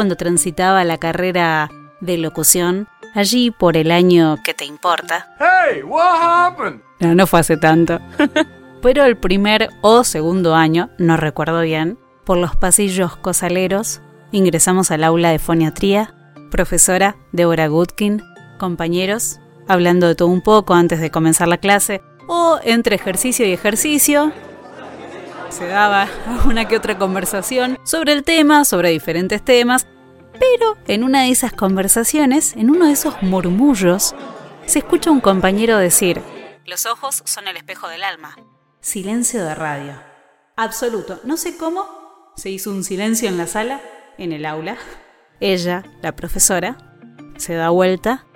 cuando transitaba la carrera de locución, allí por el año que te importa. Hey, what happened? No, no fue hace tanto. Pero el primer o segundo año, no recuerdo bien, por los pasillos cosaleros, ingresamos al aula de foniatría, profesora Deborah Goodkin, compañeros, hablando de todo un poco antes de comenzar la clase, o entre ejercicio y ejercicio, se daba una que otra conversación sobre el tema, sobre diferentes temas, pero en una de esas conversaciones, en uno de esos murmullos, se escucha un compañero decir, los ojos son el espejo del alma. Silencio de radio. Absoluto. No sé cómo se hizo un silencio en la sala, en el aula. Ella, la profesora, se da vuelta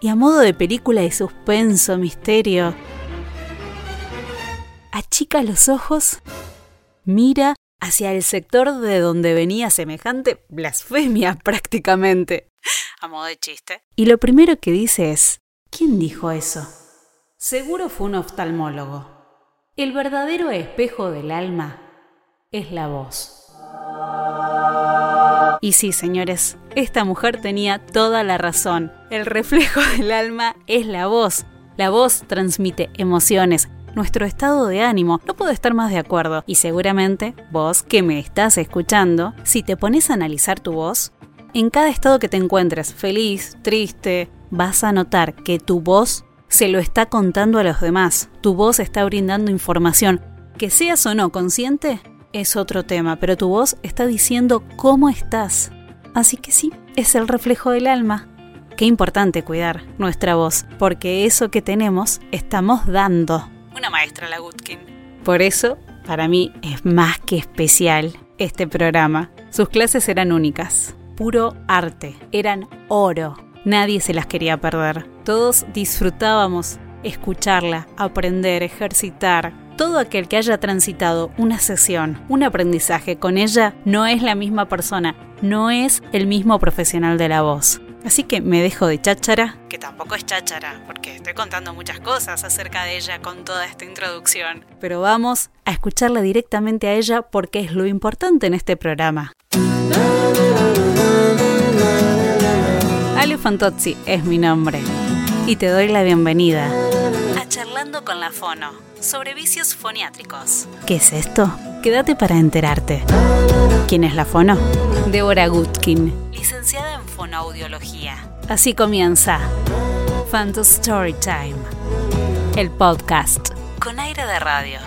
y a modo de película de suspenso, misterio, achica los ojos, mira hacia el sector de donde venía semejante blasfemia prácticamente, a modo de chiste. Y lo primero que dice es, ¿quién dijo eso? Seguro fue un oftalmólogo. El verdadero espejo del alma es la voz. Y sí, señores, esta mujer tenía toda la razón. El reflejo del alma es la voz. La voz transmite emociones, nuestro estado de ánimo. No puedo estar más de acuerdo. Y seguramente vos que me estás escuchando, si te pones a analizar tu voz, en cada estado que te encuentres, feliz, triste, vas a notar que tu voz se lo está contando a los demás. Tu voz está brindando información. Que seas o no consciente es otro tema, pero tu voz está diciendo cómo estás. Así que sí, es el reflejo del alma. Qué importante cuidar nuestra voz, porque eso que tenemos estamos dando una maestra la Gutkin. Por eso, para mí es más que especial este programa. Sus clases eran únicas, puro arte, eran oro. Nadie se las quería perder. Todos disfrutábamos escucharla, aprender, ejercitar. Todo aquel que haya transitado una sesión, un aprendizaje con ella, no es la misma persona, no es el mismo profesional de la voz. Así que me dejo de cháchara, que tampoco es cháchara, porque estoy contando muchas cosas acerca de ella con toda esta introducción. Pero vamos a escucharla directamente a ella porque es lo importante en este programa. Ale Fantozzi es mi nombre y te doy la bienvenida a Charlando con la Fono sobre vicios foniátricos. ¿Qué es esto? Quédate para enterarte. ¿Quién es la Fono? Débora Gutkin, licenciada en Fonoaudiología. Así comienza Phantom Storytime, el podcast con aire de radio.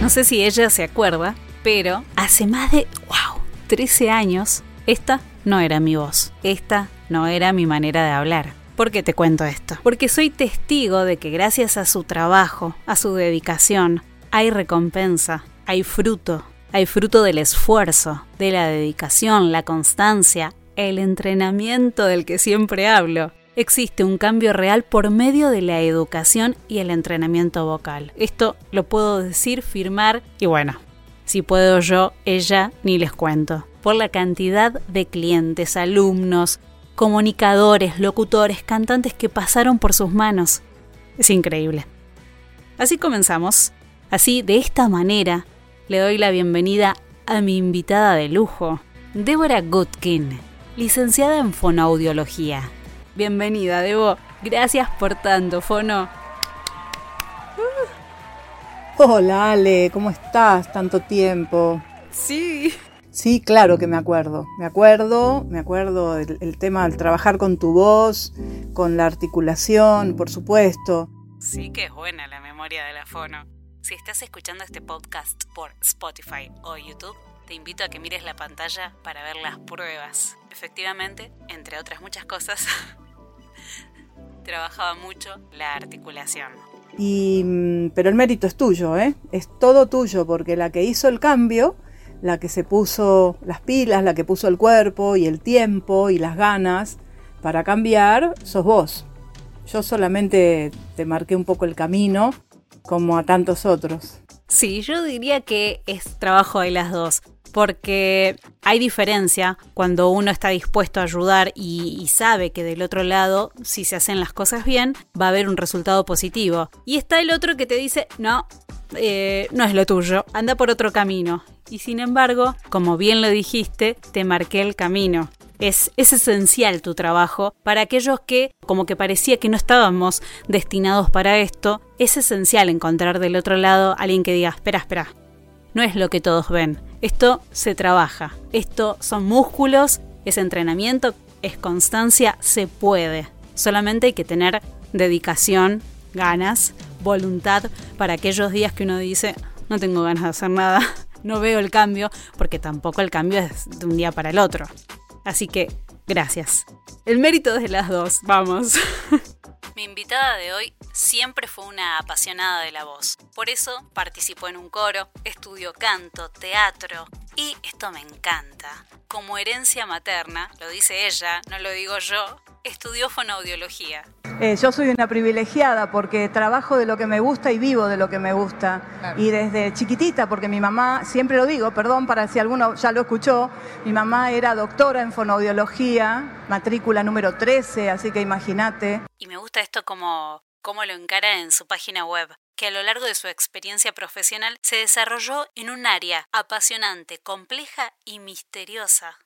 No sé si ella se acuerda, pero hace más de, wow, 13 años, esta no era mi voz, esta no era mi manera de hablar. ¿Por qué te cuento esto? Porque soy testigo de que gracias a su trabajo, a su dedicación, hay recompensa, hay fruto, hay fruto del esfuerzo, de la dedicación, la constancia, el entrenamiento del que siempre hablo. Existe un cambio real por medio de la educación y el entrenamiento vocal. Esto lo puedo decir, firmar y bueno, si puedo yo, ella ni les cuento. Por la cantidad de clientes, alumnos, comunicadores, locutores, cantantes que pasaron por sus manos. Es increíble. Así comenzamos. Así, de esta manera, le doy la bienvenida a mi invitada de lujo, Débora Gutkin, licenciada en fonoaudiología. Bienvenida, Debo. Gracias por tanto, Fono. Hola, Ale, ¿cómo estás? Tanto tiempo. Sí. Sí, claro que me acuerdo. Me acuerdo, me acuerdo el tema del trabajar con tu voz, con la articulación, por supuesto. Sí que es buena la memoria de la fono. Si estás escuchando este podcast por Spotify o YouTube, te invito a que mires la pantalla para ver las pruebas. Efectivamente, entre otras muchas cosas, trabajaba mucho la articulación. Y, mm, pero el mérito es tuyo, ¿eh? Es todo tuyo, porque la que hizo el cambio la que se puso las pilas, la que puso el cuerpo y el tiempo y las ganas para cambiar, sos vos. Yo solamente te marqué un poco el camino, como a tantos otros. Sí, yo diría que es trabajo de las dos, porque hay diferencia cuando uno está dispuesto a ayudar y, sabe que del otro lado, si se hacen las cosas bien, va a haber un resultado positivo. Y está el otro que te dice, no, eh, no es lo tuyo, anda por otro camino. Y sin embargo, como bien lo dijiste, te marqué el camino. Es, es, esencial tu trabajo para aquellos que, como que parecía que no estábamos destinados para esto, es esencial encontrar del otro lado a alguien que diga, espera, espera, no es lo que todos ven, esto se trabaja, esto son músculos, es entrenamiento, es constancia, se puede. Solamente hay que tener dedicación, ganas, voluntad para aquellos días que uno dice, no tengo ganas de hacer nada, no veo el cambio, porque tampoco el cambio es de un día para el otro. Así que, gracias. El mérito de las dos, vamos. Mi invitada de hoy siempre fue una apasionada de la voz. Por eso participó en un coro, estudió canto, teatro y esto me encanta. Como herencia materna, lo dice ella, no lo digo yo, estudió fonoaudiología. Eh, yo soy una privilegiada porque trabajo de lo que me gusta y vivo de lo que me gusta. Y desde chiquitita, porque mi mamá, siempre lo digo, perdón para si alguno ya lo escuchó, mi mamá era doctora en fonoaudiología, matrícula número 13, así que imagínate. Y me gusta esto como, como lo encara en su página web que a lo largo de su experiencia profesional se desarrolló en un área apasionante, compleja y misteriosa,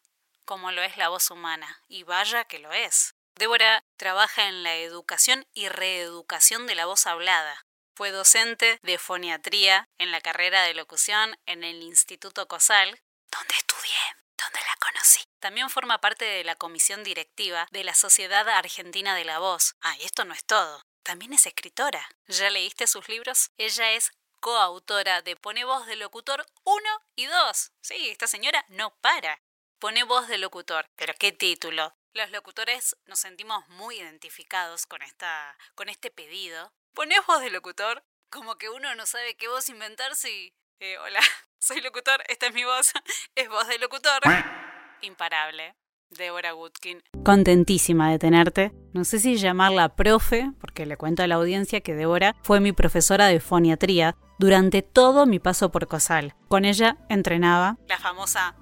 como lo es la voz humana, y vaya que lo es. Débora trabaja en la educación y reeducación de la voz hablada. Fue docente de foniatría en la carrera de locución en el Instituto COSAL, donde estudié, donde la conocí. También forma parte de la comisión directiva de la Sociedad Argentina de la Voz. Ah, y esto no es todo. También es escritora. ¿Ya leíste sus libros? Ella es coautora de Pone voz de locutor 1 y 2. Sí, esta señora no para. Pone voz de locutor. Pero qué título. Los locutores nos sentimos muy identificados con, esta, con este pedido. ¿Ponés voz de locutor? Como que uno no sabe qué voz inventar si... Eh, hola, soy locutor, esta es mi voz, es voz de locutor. Imparable. Débora Woodkin. Contentísima de tenerte. No sé si llamarla profe, porque le cuento a la audiencia que Débora fue mi profesora de foniatría durante todo mi paso por COSAL. Con ella entrenaba la famosa...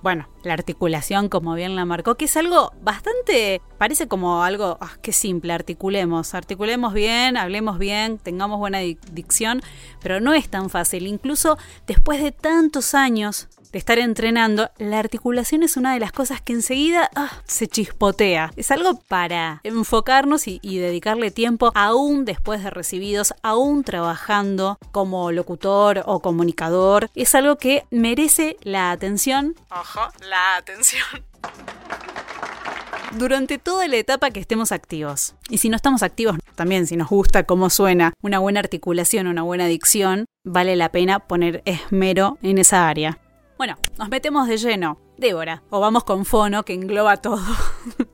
Bueno, la articulación, como bien la marcó, que es algo bastante, parece como algo, ah, qué simple, articulemos, articulemos bien, hablemos bien, tengamos buena dicción, pero no es tan fácil. Incluso después de tantos años de estar entrenando, la articulación es una de las cosas que enseguida ah, se chispotea. Es algo para enfocarnos y, dedicarle tiempo aún después de recibidos, aún trabajando como locutor o comunicador. Es algo que merece la atención. Ojo, la atención durante toda la etapa que estemos activos. Y si no estamos activos, también si nos gusta cómo suena una buena articulación, una buena dicción, vale la pena poner esmero en esa área. Bueno, nos metemos de lleno. Débora, o vamos con fono que engloba todo.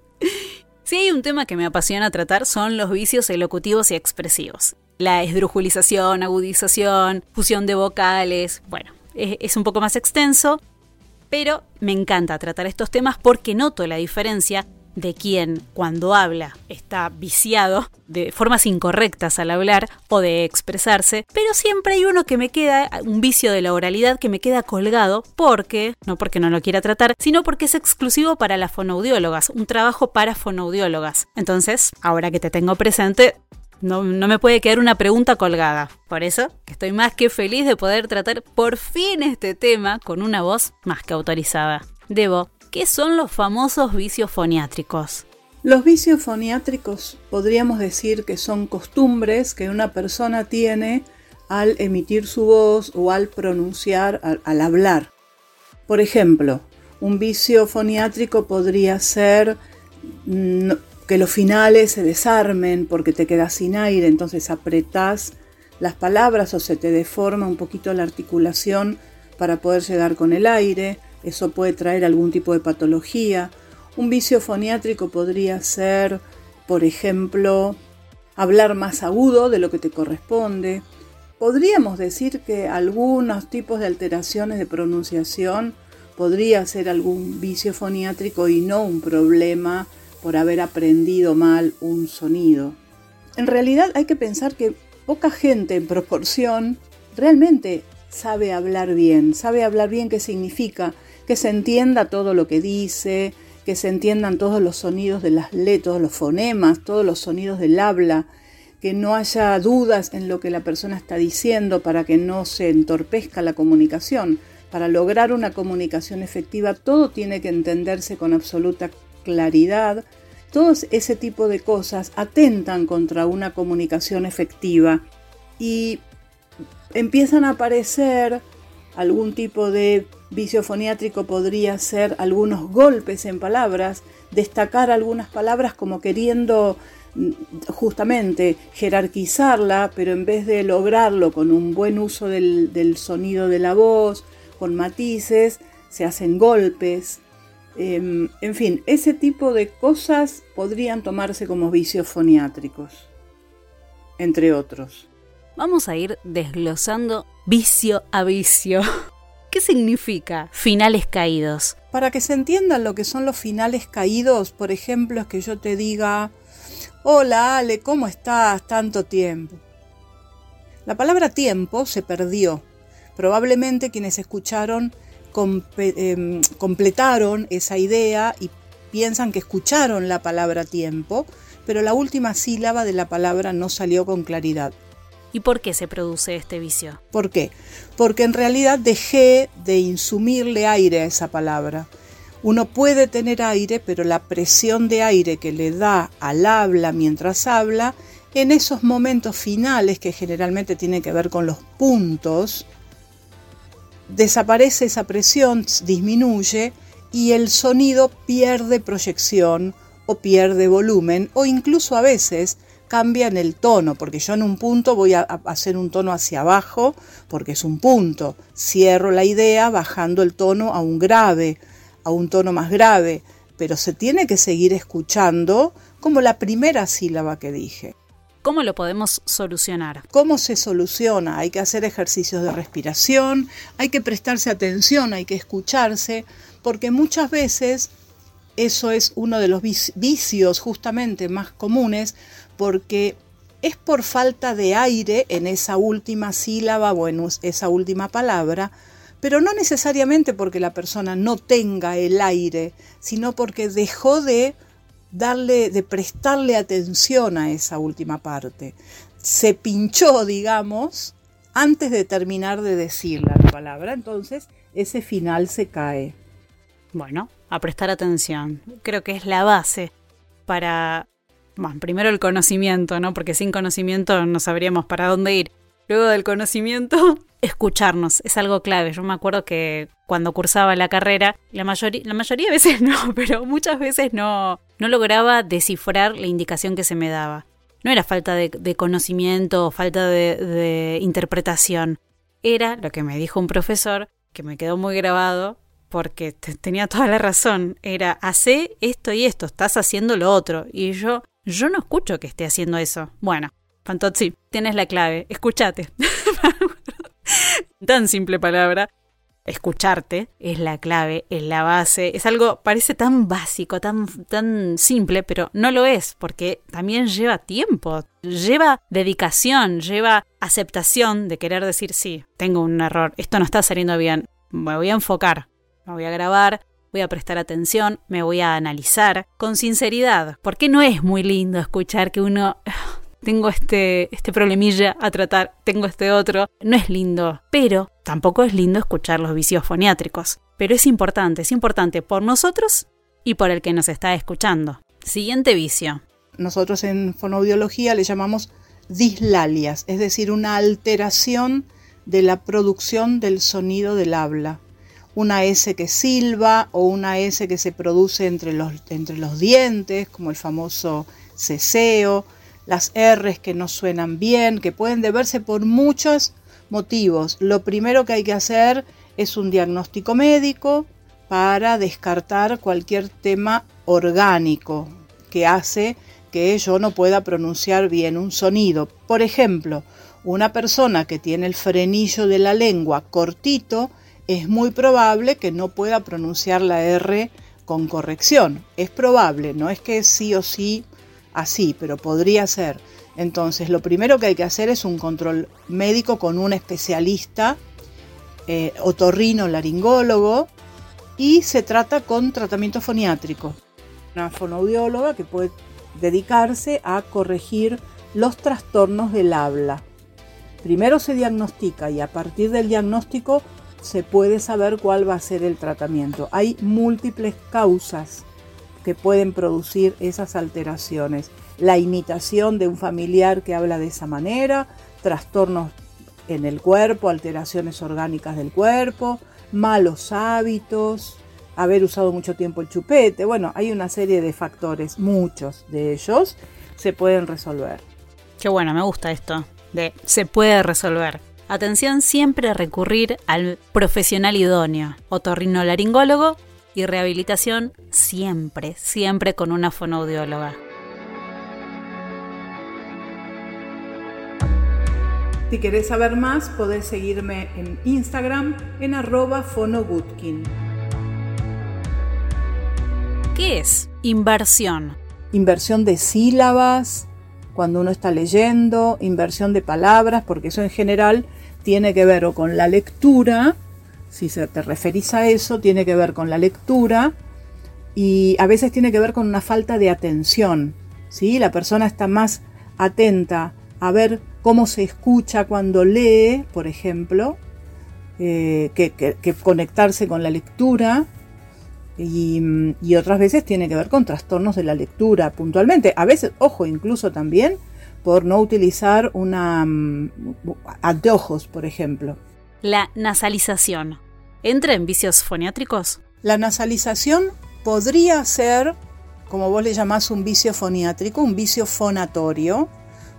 si hay un tema que me apasiona tratar son los vicios elocutivos y expresivos. La esdrujulización, agudización, fusión de vocales, bueno, es un poco más extenso, pero me encanta tratar estos temas porque noto la diferencia de quien cuando habla está viciado de formas incorrectas al hablar o de expresarse, pero siempre hay uno que me queda, un vicio de la oralidad que me queda colgado porque, no porque no lo quiera tratar, sino porque es exclusivo para las fonoaudiólogas, un trabajo para fonoaudiólogas. Entonces, ahora que te tengo presente, no, no, me puede quedar una pregunta colgada. Por eso, estoy más que feliz de poder tratar por fin este tema con una voz más que autorizada. Debo ¿Qué son los famosos vicios foniátricos? Los vicios foniátricos podríamos decir que son costumbres que una persona tiene al emitir su voz o al pronunciar, al, hablar. Por ejemplo, un vicio foniátrico podría ser mm, que los finales se desarmen porque te quedas sin aire, entonces apretás las palabras o se te deforma un poquito la articulación para poder llegar con el aire. Eso puede traer algún tipo de patología. Un vicio foniátrico podría ser, por ejemplo, hablar más agudo de lo que te corresponde. Podríamos decir que algunos tipos de alteraciones de pronunciación podría ser algún vicio foniátrico y no un problema por haber aprendido mal un sonido. En realidad hay que pensar que poca gente en proporción realmente sabe hablar bien, sabe hablar bien qué significa, que se entienda todo lo que dice, que se entiendan todos los sonidos de las letras, todos los fonemas, todos los sonidos del habla, que no haya dudas en lo que la persona está diciendo para que no se entorpezca la comunicación. Para lograr una comunicación efectiva todo tiene que entenderse con absoluta claridad. Todo ese tipo de cosas atentan contra una comunicación efectiva y empiezan a aparecer algún tipo de vicio foniátrico podría ser algunos golpes en palabras, destacar algunas palabras como queriendo justamente jerarquizarla, pero en vez de lograrlo con un buen uso del, sonido de la voz, con matices, se hacen golpes. Em, en fin, ese tipo de cosas podrían tomarse como vicios foniátricos, entre otros. Vamos a ir desglosando vicio a vicio. ¿Qué significa finales caídos? Para que se entiendan lo que son los finales caídos, por ejemplo, es que yo te diga, Hola Ale, ¿cómo estás? Tanto tiempo. La palabra tiempo se perdió. Probablemente quienes escucharon em, completaron esa idea y piensan que escucharon la palabra tiempo, pero la última sílaba de la palabra no salió con claridad. ¿Y por qué se produce este vicio? ¿Por qué? Porque en realidad dejé de insumirle aire a esa palabra. Uno puede tener aire, pero la presión de aire que le da al habla mientras habla, en esos momentos finales que generalmente tienen que ver con los puntos, desaparece esa presión, disminuye y el sonido pierde proyección o pierde volumen o incluso a veces cambia en el tono, porque yo en un punto voy a hacer un tono hacia abajo porque es un punto, cierro la idea bajando el tono a un grave a un tono más grave, pero se tiene que seguir escuchando como la primera sílaba que dije. ¿Cómo lo podemos solucionar? ¿Cómo se soluciona? Hay que hacer ejercicios de respiración, hay que prestarse atención, hay que escucharse, porque muchas veces eso es uno de los vicios justamente más comunes, porque es por falta de aire en esa última sílaba o en esa última palabra pero no necesariamente porque la persona no tenga el aire, sino porque dejó de darle, de prestarle atención a esa última parte. Se pinchó, digamos, antes de terminar de decir la palabra, entonces ese final se cae. Bueno, a prestar atención. Creo que es la base para, bueno, primero el conocimiento, ¿no? Porque sin conocimiento no sabríamos para dónde ir. Luego del conocimiento, escucharnos es algo clave. Yo me acuerdo que cuando cursaba la carrera, la mayoría, la mayoría de veces no, pero muchas veces no, no lograba descifrar la indicación que se me daba. No era falta de, conocimiento o falta de, de interpretación. Era lo que me dijo un profesor, que me quedó muy grabado, porque tenía toda la razón. Era, hace esto y esto, estás haciendo lo otro. Y yo, yo no escucho que esté haciendo eso. Bueno, Fantozzi, tienes la clave, escúchate. Tan simple palabra. Escucharte es la clave, es la base, es algo, parece tan básico, tan, tan simple, pero no lo es, porque también lleva tiempo, lleva dedicación, lleva aceptación de querer decir, sí, tengo un error, esto no está saliendo bien, me voy a enfocar, me voy a grabar, voy a prestar atención, me voy a analizar con sinceridad, porque no es muy lindo escuchar que uno tengo este, este problemilla a tratar, tengo este otro. No es lindo, pero tampoco es lindo escuchar los vicios foniátricos. Pero es importante, es importante por nosotros y por el que nos está escuchando. Siguiente vicio. Nosotros en fonoaudiología le llamamos dislalias, es decir, una alteración de la producción del sonido del habla. Una S que silba o una S que se produce entre los, entre los dientes, como el famoso ceseo, las R's que no suenan bien, que pueden deberse por muchos motivos. Lo primero que hay que hacer es un diagnóstico médico para descartar cualquier tema orgánico que hace que yo no pueda pronunciar bien un sonido. Por ejemplo, una persona que tiene el frenillo de la lengua cortito, es muy probable que no pueda pronunciar la R con corrección. Es probable, no es que sí o sí así, pero podría ser. Entonces, lo primero que hay que hacer es un control médico con un especialista, eh, otorrino laringólogo, y se trata con tratamiento foniátrico. Una fonoaudióloga que puede dedicarse a corregir los trastornos del habla. Primero se diagnostica y a partir del diagnóstico se puede saber cuál va a ser el tratamiento. Hay múltiples causas que pueden producir esas alteraciones. La imitación de un familiar que habla de esa manera, trastornos en el cuerpo, alteraciones orgánicas del cuerpo, malos hábitos, haber usado mucho tiempo el chupete. Bueno, hay una serie de factores, muchos de ellos se pueden resolver. Qué bueno, me gusta esto de se puede resolver. Atención siempre a recurrir al profesional idóneo, otorrinolaringólogo y rehabilitación siempre, siempre con una fonoaudióloga. Si querés saber más, podés seguirme en Instagram en arroba fonogutkin. ¿Qué es inversión? Inversión de sílabas, cuando uno está leyendo, inversión de palabras, porque eso en general tiene que ver o con la lectura, si se te referís a eso, tiene que ver con la lectura y a veces tiene que ver con una falta de atención. ¿sí? La persona está más atenta a ver cómo se escucha cuando lee, por ejemplo, eh, que conectarse con la lectura y, otras veces tiene que ver con trastornos de la lectura puntualmente. A veces, ojo, incluso también por no utilizar una mm, anteojos, por ejemplo. La nasalización. ¿Entra en vicios foniátricos? La nasalización podría ser, como vos le llamás, un vicio foniátrico, un vicio fonatorio.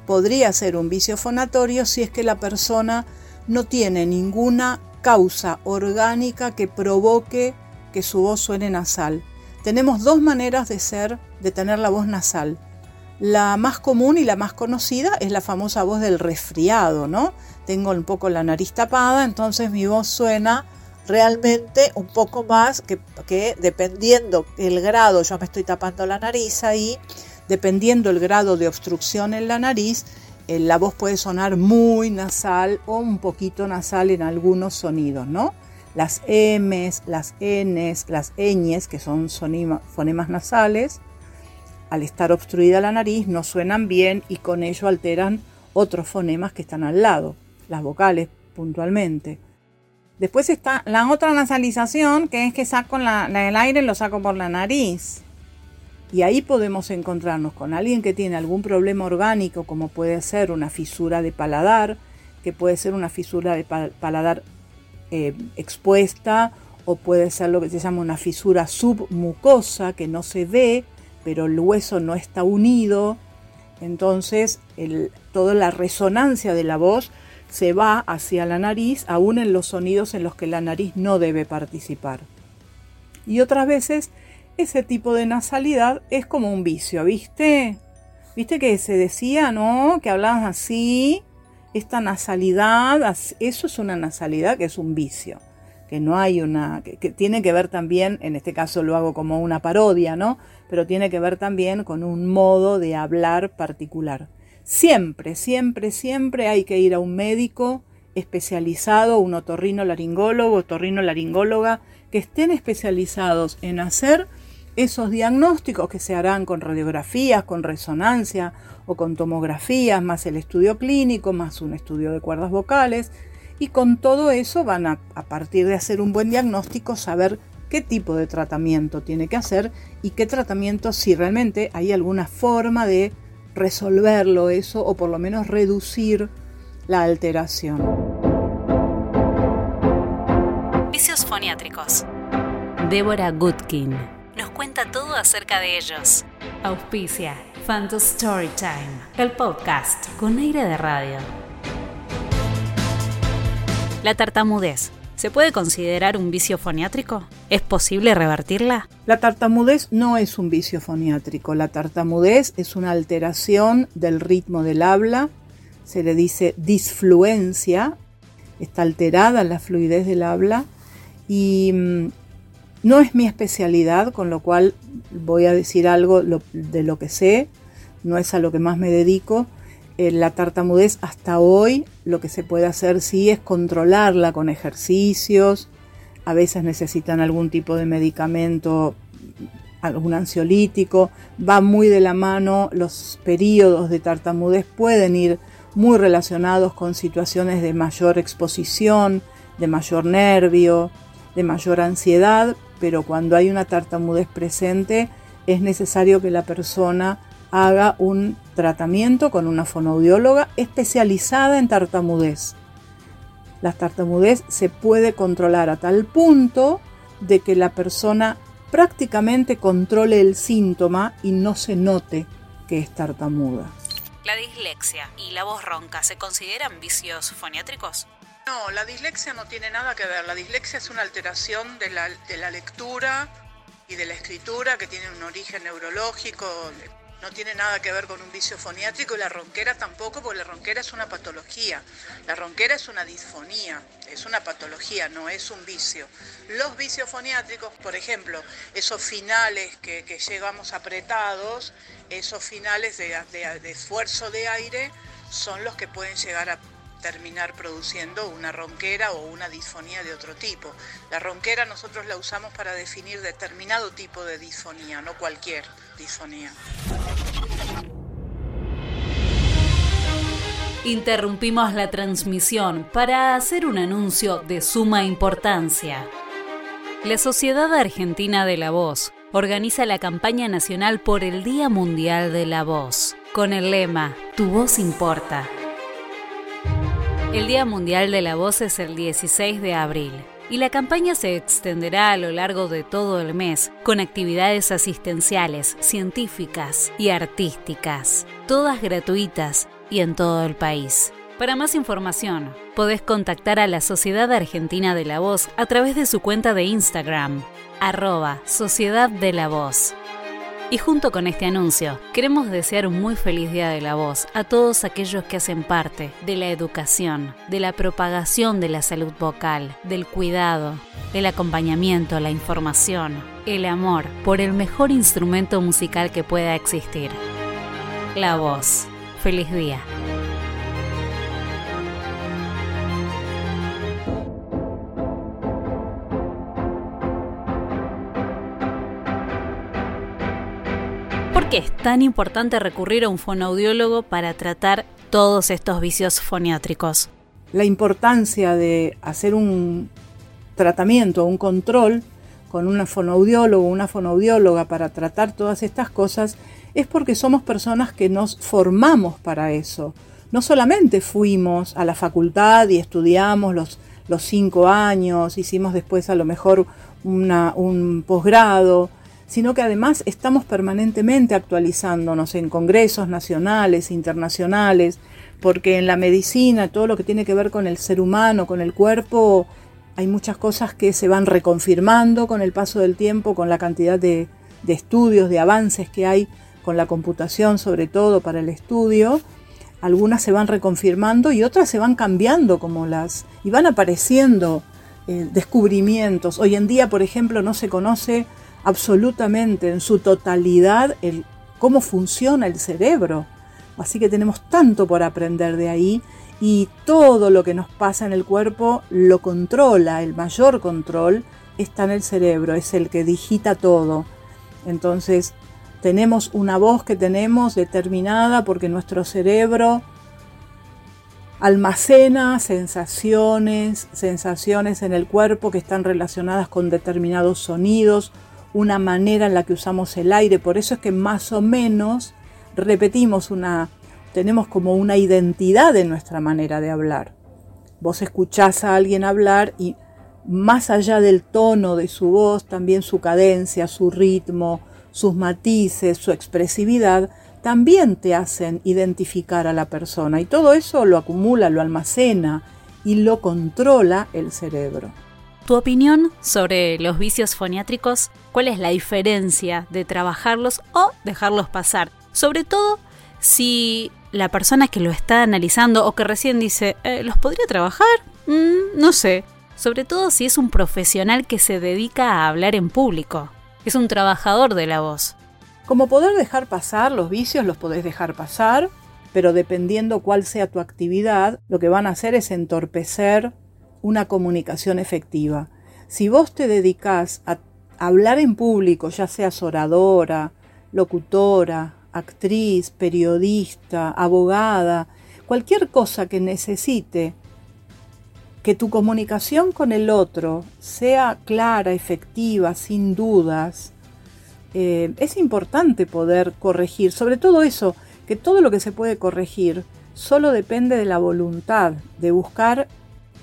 Podría ser un vicio fonatorio si es que la persona no tiene ninguna causa orgánica que provoque que su voz suene nasal. Tenemos dos maneras de ser, de tener la voz nasal. La más común y la más conocida es la famosa voz del resfriado, ¿no? Tengo un poco la nariz tapada, entonces mi voz suena realmente un poco más que, dependiendo el grado, yo me estoy tapando la nariz ahí, dependiendo el grado de obstrucción en la nariz, eh, la voz puede sonar muy nasal o un poquito nasal en algunos sonidos, ¿no? las M's, las N's, las ñes, que son fonemas nasales, al estar obstruida la nariz no suenan bien y con ello alteran otros fonemas que están al lado, las vocales puntualmente. Después está la otra nasalización, que es que saco la, el aire lo saco por la nariz. Y ahí podemos encontrarnos con alguien que tiene algún problema orgánico, como puede ser una fisura de paladar, que puede ser una fisura de paladar eh, expuesta o puede ser lo que se llama una fisura submucosa que no se ve, pero el hueso no está unido. Entonces, toda la resonancia de la voz se va hacia la nariz, aún en los sonidos en los que la nariz no debe participar. Y otras veces, ese tipo de nasalidad es como un vicio, ¿viste? ¿Viste que se decía, no? Que hablaban así esta nasalidad, eso es una nasalidad que es un vicio, que no hay una, que, tiene que ver también, en este caso lo hago como una parodia, ¿no? Pero tiene que ver también con un modo de hablar particular. Siempre, siempre, siempre hay que ir a un médico especializado, un otorrino laringólogo, otorrino laringóloga, que estén especializados en hacer esos diagnósticos que se harán con radiografías, con resonancia o con tomografías, más el estudio clínico, más un estudio de cuerdas vocales, y con todo eso van a, a partir de hacer un buen diagnóstico, saber qué tipo de tratamiento tiene que hacer y qué tratamiento, si realmente hay alguna forma de resolverlo eso o por lo menos reducir la alteración. Vicios foniátricos. Débora Gutkin nos cuenta todo acerca de ellos. Auspicia Phantom Storytime, el podcast con aire de radio. La tartamudez. ¿Se puede considerar un vicio foniátrico? ¿Es posible revertirla? La tartamudez no es un vicio foniátrico. La tartamudez es una alteración del ritmo del habla. Se le dice disfluencia. Está alterada la fluidez del habla. Y mm, no es mi especialidad, con lo cual voy a decir algo de lo que sé, no es a lo que más me dedico. Eh, la tartamudez hasta hoy lo que se puede hacer sí es controlarla con ejercicios, a veces necesitan algún tipo de medicamento, algún ansiolítico, va muy de la mano, los periodos de tartamudez pueden ir muy relacionados con situaciones de mayor exposición, de mayor nervio, de mayor ansiedad, pero cuando hay una tartamudez presente es necesario que la persona haga un tratamiento con una fonoaudióloga especializada en tartamudez. La tartamudez se puede controlar a tal punto de que la persona prácticamente controle el síntoma y no se note que es tartamuda. ¿La dislexia y la voz ronca se consideran vicios foniátricos? No, la dislexia no tiene nada que ver. La dislexia es una alteración de la, de la lectura y de la escritura que tiene un origen neurológico, no tiene nada que ver con un vicio foniátrico y la ronquera tampoco, porque la ronquera es una patología. La ronquera es una disfonía, es una patología, no es un vicio. Los vicios foniátricos, por ejemplo, esos finales que, llegamos apretados, esos finales de, de esfuerzo de aire, son los que pueden llegar a terminar produciendo una ronquera o una disfonía de otro tipo. La ronquera nosotros la usamos para definir determinado tipo de disfonía, no cualquier disfonía. Interrumpimos la transmisión para hacer un anuncio de suma importancia. La Sociedad Argentina de la Voz organiza la campaña nacional por el Día Mundial de la Voz, con el lema Tu voz importa. El Día Mundial de la Voz es el 16 de abril y la campaña se extenderá a lo largo de todo el mes con actividades asistenciales, científicas y artísticas, todas gratuitas y en todo el país. Para más información, podés contactar a la Sociedad Argentina de la Voz a través de su cuenta de Instagram, arroba Sociedad de la Voz. Y junto con este anuncio, queremos desear un muy feliz Día de la Voz a todos aquellos que hacen parte de la educación, de la propagación de la salud vocal, del cuidado, del acompañamiento, la información, el amor por el mejor instrumento musical que pueda existir. La voz. Feliz día. ¿Por qué es tan importante recurrir a un fonoaudiólogo para tratar todos estos vicios foniátricos? La importancia de hacer un tratamiento, un control con un fonoaudiólogo, una fonoaudióloga para tratar todas estas cosas es porque somos personas que nos formamos para eso. No solamente fuimos a la facultad y estudiamos los cinco años, hicimos después a lo mejor un posgrado, sino que además estamos permanentemente actualizándonos en congresos nacionales, internacionales, porque en la medicina, todo lo que tiene que ver con el ser humano, con el cuerpo, hay muchas cosas que se van reconfirmando con el paso del tiempo, con la cantidad de, estudios, de avances que hay con la computación, sobre todo para el estudio. Algunas se van reconfirmando y otras se van cambiando como las y van apareciendo eh, descubrimientos. Hoy en día, por ejemplo, no se conoce absolutamente en su totalidad el, cómo funciona el cerebro. Así que tenemos tanto por aprender de ahí y todo lo que nos pasa en el cuerpo lo controla, el mayor control está en el cerebro, es el que digita todo. Entonces tenemos una voz que tenemos determinada porque nuestro cerebro almacena sensaciones, sensaciones en el cuerpo que están relacionadas con determinados sonidos una manera en la que usamos el aire, por eso es que más o menos repetimos una, tenemos como una identidad en nuestra manera de hablar. Vos escuchás a alguien hablar y más allá del tono de su voz, también su cadencia, su ritmo, sus matices, su expresividad, también te hacen identificar a la persona y todo eso lo acumula, lo almacena y lo controla el cerebro. ¿Tu opinión sobre los vicios foniátricos? ¿Cuál es la diferencia de trabajarlos o dejarlos pasar? Sobre todo si la persona que lo está analizando o que recién dice, eh, ¿los podría trabajar? Mm, no sé. Sobre todo si es un profesional que se dedica a hablar en público. Es un trabajador de la voz. Como poder dejar pasar los vicios, los podés dejar pasar. pero dependiendo cuál sea tu actividad, lo que van a hacer es entorpecer una comunicación efectiva. Si vos te dedicas a hablar en público, ya seas oradora, locutora, actriz, periodista, abogada, cualquier cosa que necesite que tu comunicación con el otro sea clara, efectiva, sin dudas, eh, es importante poder corregir, sobre todo eso, que todo lo que se puede corregir solo depende de la voluntad, de buscar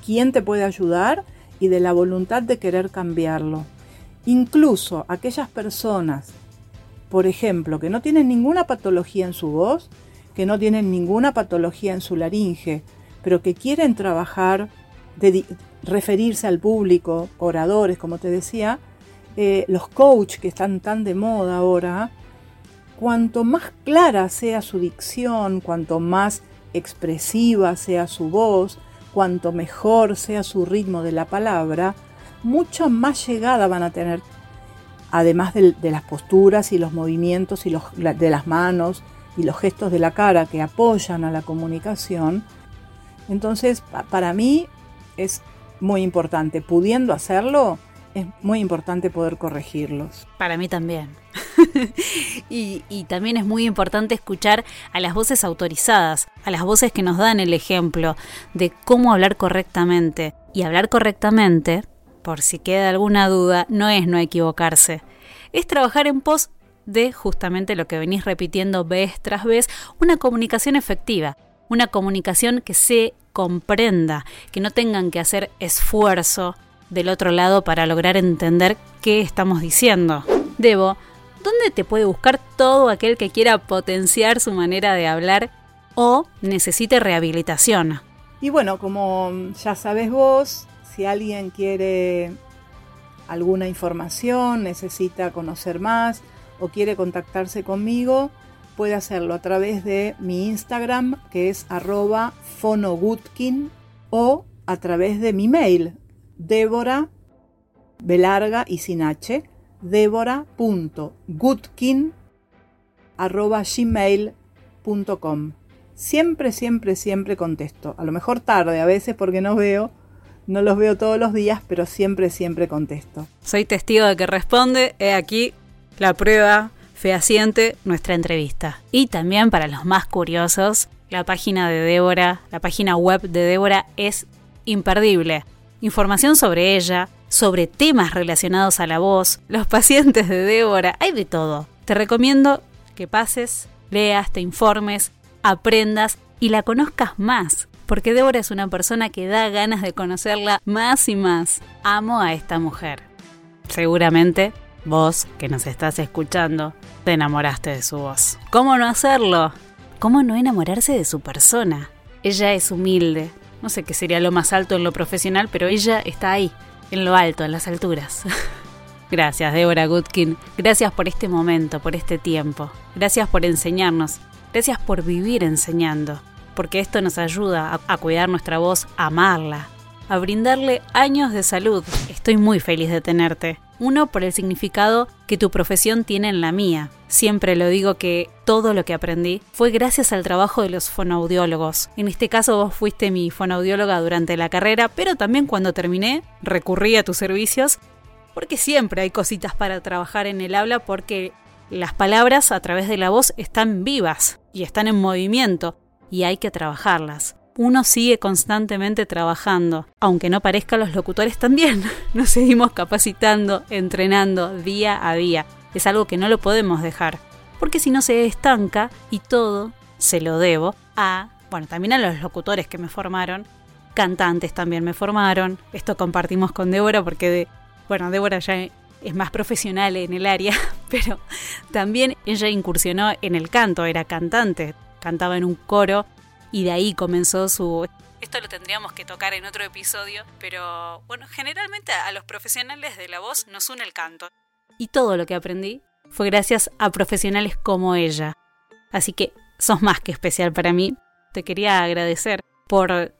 quién te puede ayudar y de la voluntad de querer cambiarlo. Incluso aquellas personas, por ejemplo, que no tienen ninguna patología en su voz, que no tienen ninguna patología en su laringe, pero que quieren trabajar, referirse al público, oradores, como te decía, eh, los coach que están tan de moda ahora, cuanto más clara sea su dicción, cuanto más expresiva sea su voz, cuanto mejor sea su ritmo de la palabra, mucho más llegada van a tener, además de, las posturas y los movimientos y los, de las manos y los gestos de la cara que apoyan a la comunicación. Entonces, para mí es muy importante, pudiendo hacerlo, es muy importante poder corregirlos. Para mí también. y, también es muy importante escuchar a las voces autorizadas, a las voces que nos dan el ejemplo de cómo hablar correctamente. Y hablar correctamente, por si queda alguna duda, no es no equivocarse. Es trabajar en pos de justamente lo que venís repitiendo vez tras vez, una comunicación efectiva, una comunicación que se comprenda, que no tengan que hacer esfuerzo del otro lado para lograr entender qué estamos diciendo. Debo, ¿dónde te puede buscar todo aquel que quiera potenciar su manera de hablar o necesite rehabilitación? Y bueno, como ya sabes vos, si alguien quiere alguna información, necesita conocer más o quiere contactarse conmigo, puede hacerlo a través de mi Instagram, que es arroba fonogutkin, o a través de mi mail, Débora, Belarga y sin H, gmail.com. Siempre, siempre, siempre contesto. A lo mejor tarde a veces porque no veo, no los veo todos los días, pero siempre, siempre contesto. Soy testigo de que responde. He aquí la prueba fehaciente, nuestra entrevista. Y también para los más curiosos, la página de Débora, la página web de Débora es imperdible información sobre ella, sobre temas relacionados a la voz, los pacientes de Débora, hay de todo. Te recomiendo que pases, leas, te informes, aprendas y la conozcas más, porque Débora es una persona que da ganas de conocerla más y más. Amo a esta mujer. Seguramente vos que nos estás escuchando te enamoraste de su voz. ¿Cómo no hacerlo? ¿Cómo no enamorarse de su persona? Ella es humilde, no sé qué sería lo más alto en lo profesional, pero ella está ahí, en lo alto, en las alturas. Gracias, Débora Goodkin. Gracias por este momento, por este tiempo. Gracias por enseñarnos. Gracias por vivir enseñando. Porque esto nos ayuda a, a cuidar nuestra voz, a amarla, a brindarle años de salud. Estoy muy feliz de tenerte. Uno, por el significado que tu profesión tiene en la mía. Siempre lo digo que todo lo que aprendí fue gracias al trabajo de los fonoaudiólogos. En este caso vos fuiste mi fonoaudióloga durante la carrera, pero también cuando terminé recurrí a tus servicios porque siempre hay cositas para trabajar en el habla porque las palabras a través de la voz están vivas y están en movimiento y hay que trabajarlas uno sigue constantemente trabajando. Aunque no parezca, los locutores también. Nos seguimos capacitando, entrenando día a día. Es algo que no lo podemos dejar. Porque si no se estanca y todo se lo debo a, bueno, también a los locutores que me formaron. Cantantes también me formaron. Esto compartimos con Débora porque, bueno, Débora ya es más profesional en el área, pero también ella incursionó en el canto, era cantante, cantaba en un coro y de ahí comenzó su... Esto lo tendríamos que tocar en otro episodio, pero bueno, generalmente a los profesionales de la voz nos une el canto. Y todo lo que aprendí fue gracias a profesionales como ella. Así que sos más que especial para mí. Te quería agradecer por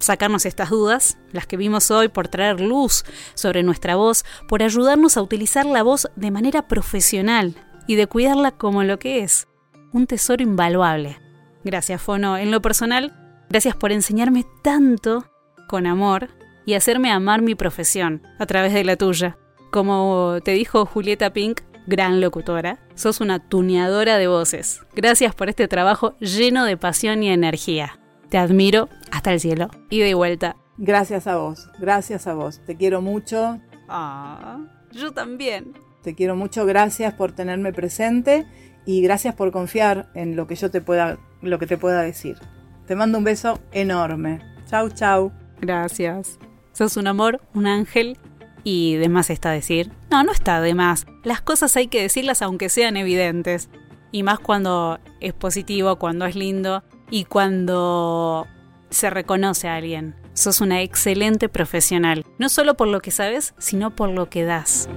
sacarnos estas dudas, las que vimos hoy, por traer luz sobre nuestra voz, por ayudarnos a utilizar la voz de manera profesional y de cuidarla como lo que es, un tesoro invaluable Gracias, Fono. En lo personal, gracias por enseñarme tanto con amor y hacerme amar mi profesión a través de la tuya. Como te dijo Julieta Pink, gran locutora, sos una tuneadora de voces. Gracias por este trabajo lleno de pasión y energía. Te admiro hasta el cielo y de vuelta. Gracias a vos, gracias a vos. Te quiero mucho. Ah, yo también. Te quiero mucho, gracias por tenerme presente y gracias por confiar en lo que yo te pueda, lo que te pueda decir. Te mando un beso enorme. Chau, chau. Gracias. Sos un amor, un ángel y de más está decir. No, no está de más. Las cosas hay que decirlas aunque sean evidentes. Y más cuando es positivo, cuando es lindo y cuando se reconoce a alguien. Sos una excelente profesional, no solo por lo que sabes, sino por lo que das.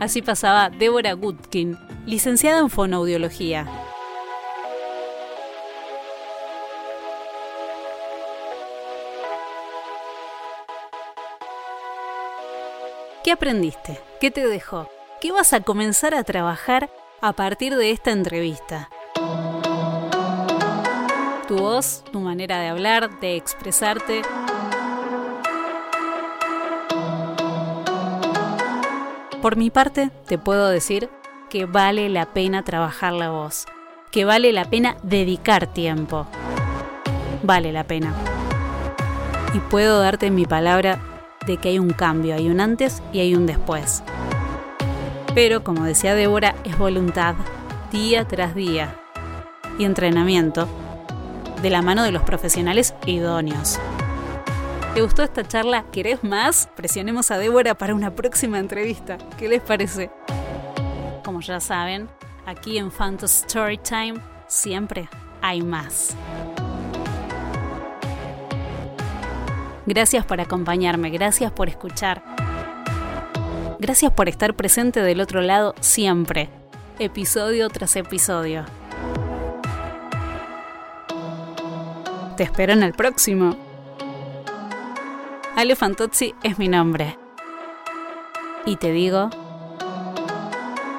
Así pasaba Débora Gutkin, licenciada en fonoaudiología, ¿Qué aprendiste? ¿Qué te dejó? ¿Qué vas a comenzar a trabajar a partir de esta entrevista? Tu voz, tu manera de hablar, de expresarte. Por mi parte, te puedo decir que vale la pena trabajar la voz, que vale la pena dedicar tiempo. Vale la pena. Y puedo darte mi palabra de que hay un cambio, hay un antes y hay un después. Pero, como decía Débora, es voluntad, día tras día, y entrenamiento, de la mano de los profesionales idóneos. ¿Te gustó esta charla? ¿Querés más? Presionemos a Débora para una próxima entrevista. ¿Qué les parece? Como ya saben, aquí en Phantom Storytime siempre hay más. Gracias por acompañarme, gracias por escuchar. Gracias por estar presente del otro lado siempre, episodio tras episodio. Te espero en el próximo. Ale Fantozzi es mi nombre. Y te digo,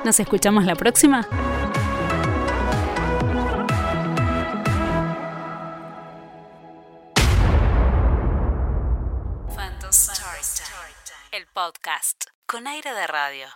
¿nos escuchamos la próxima? Podcast con aire de radio.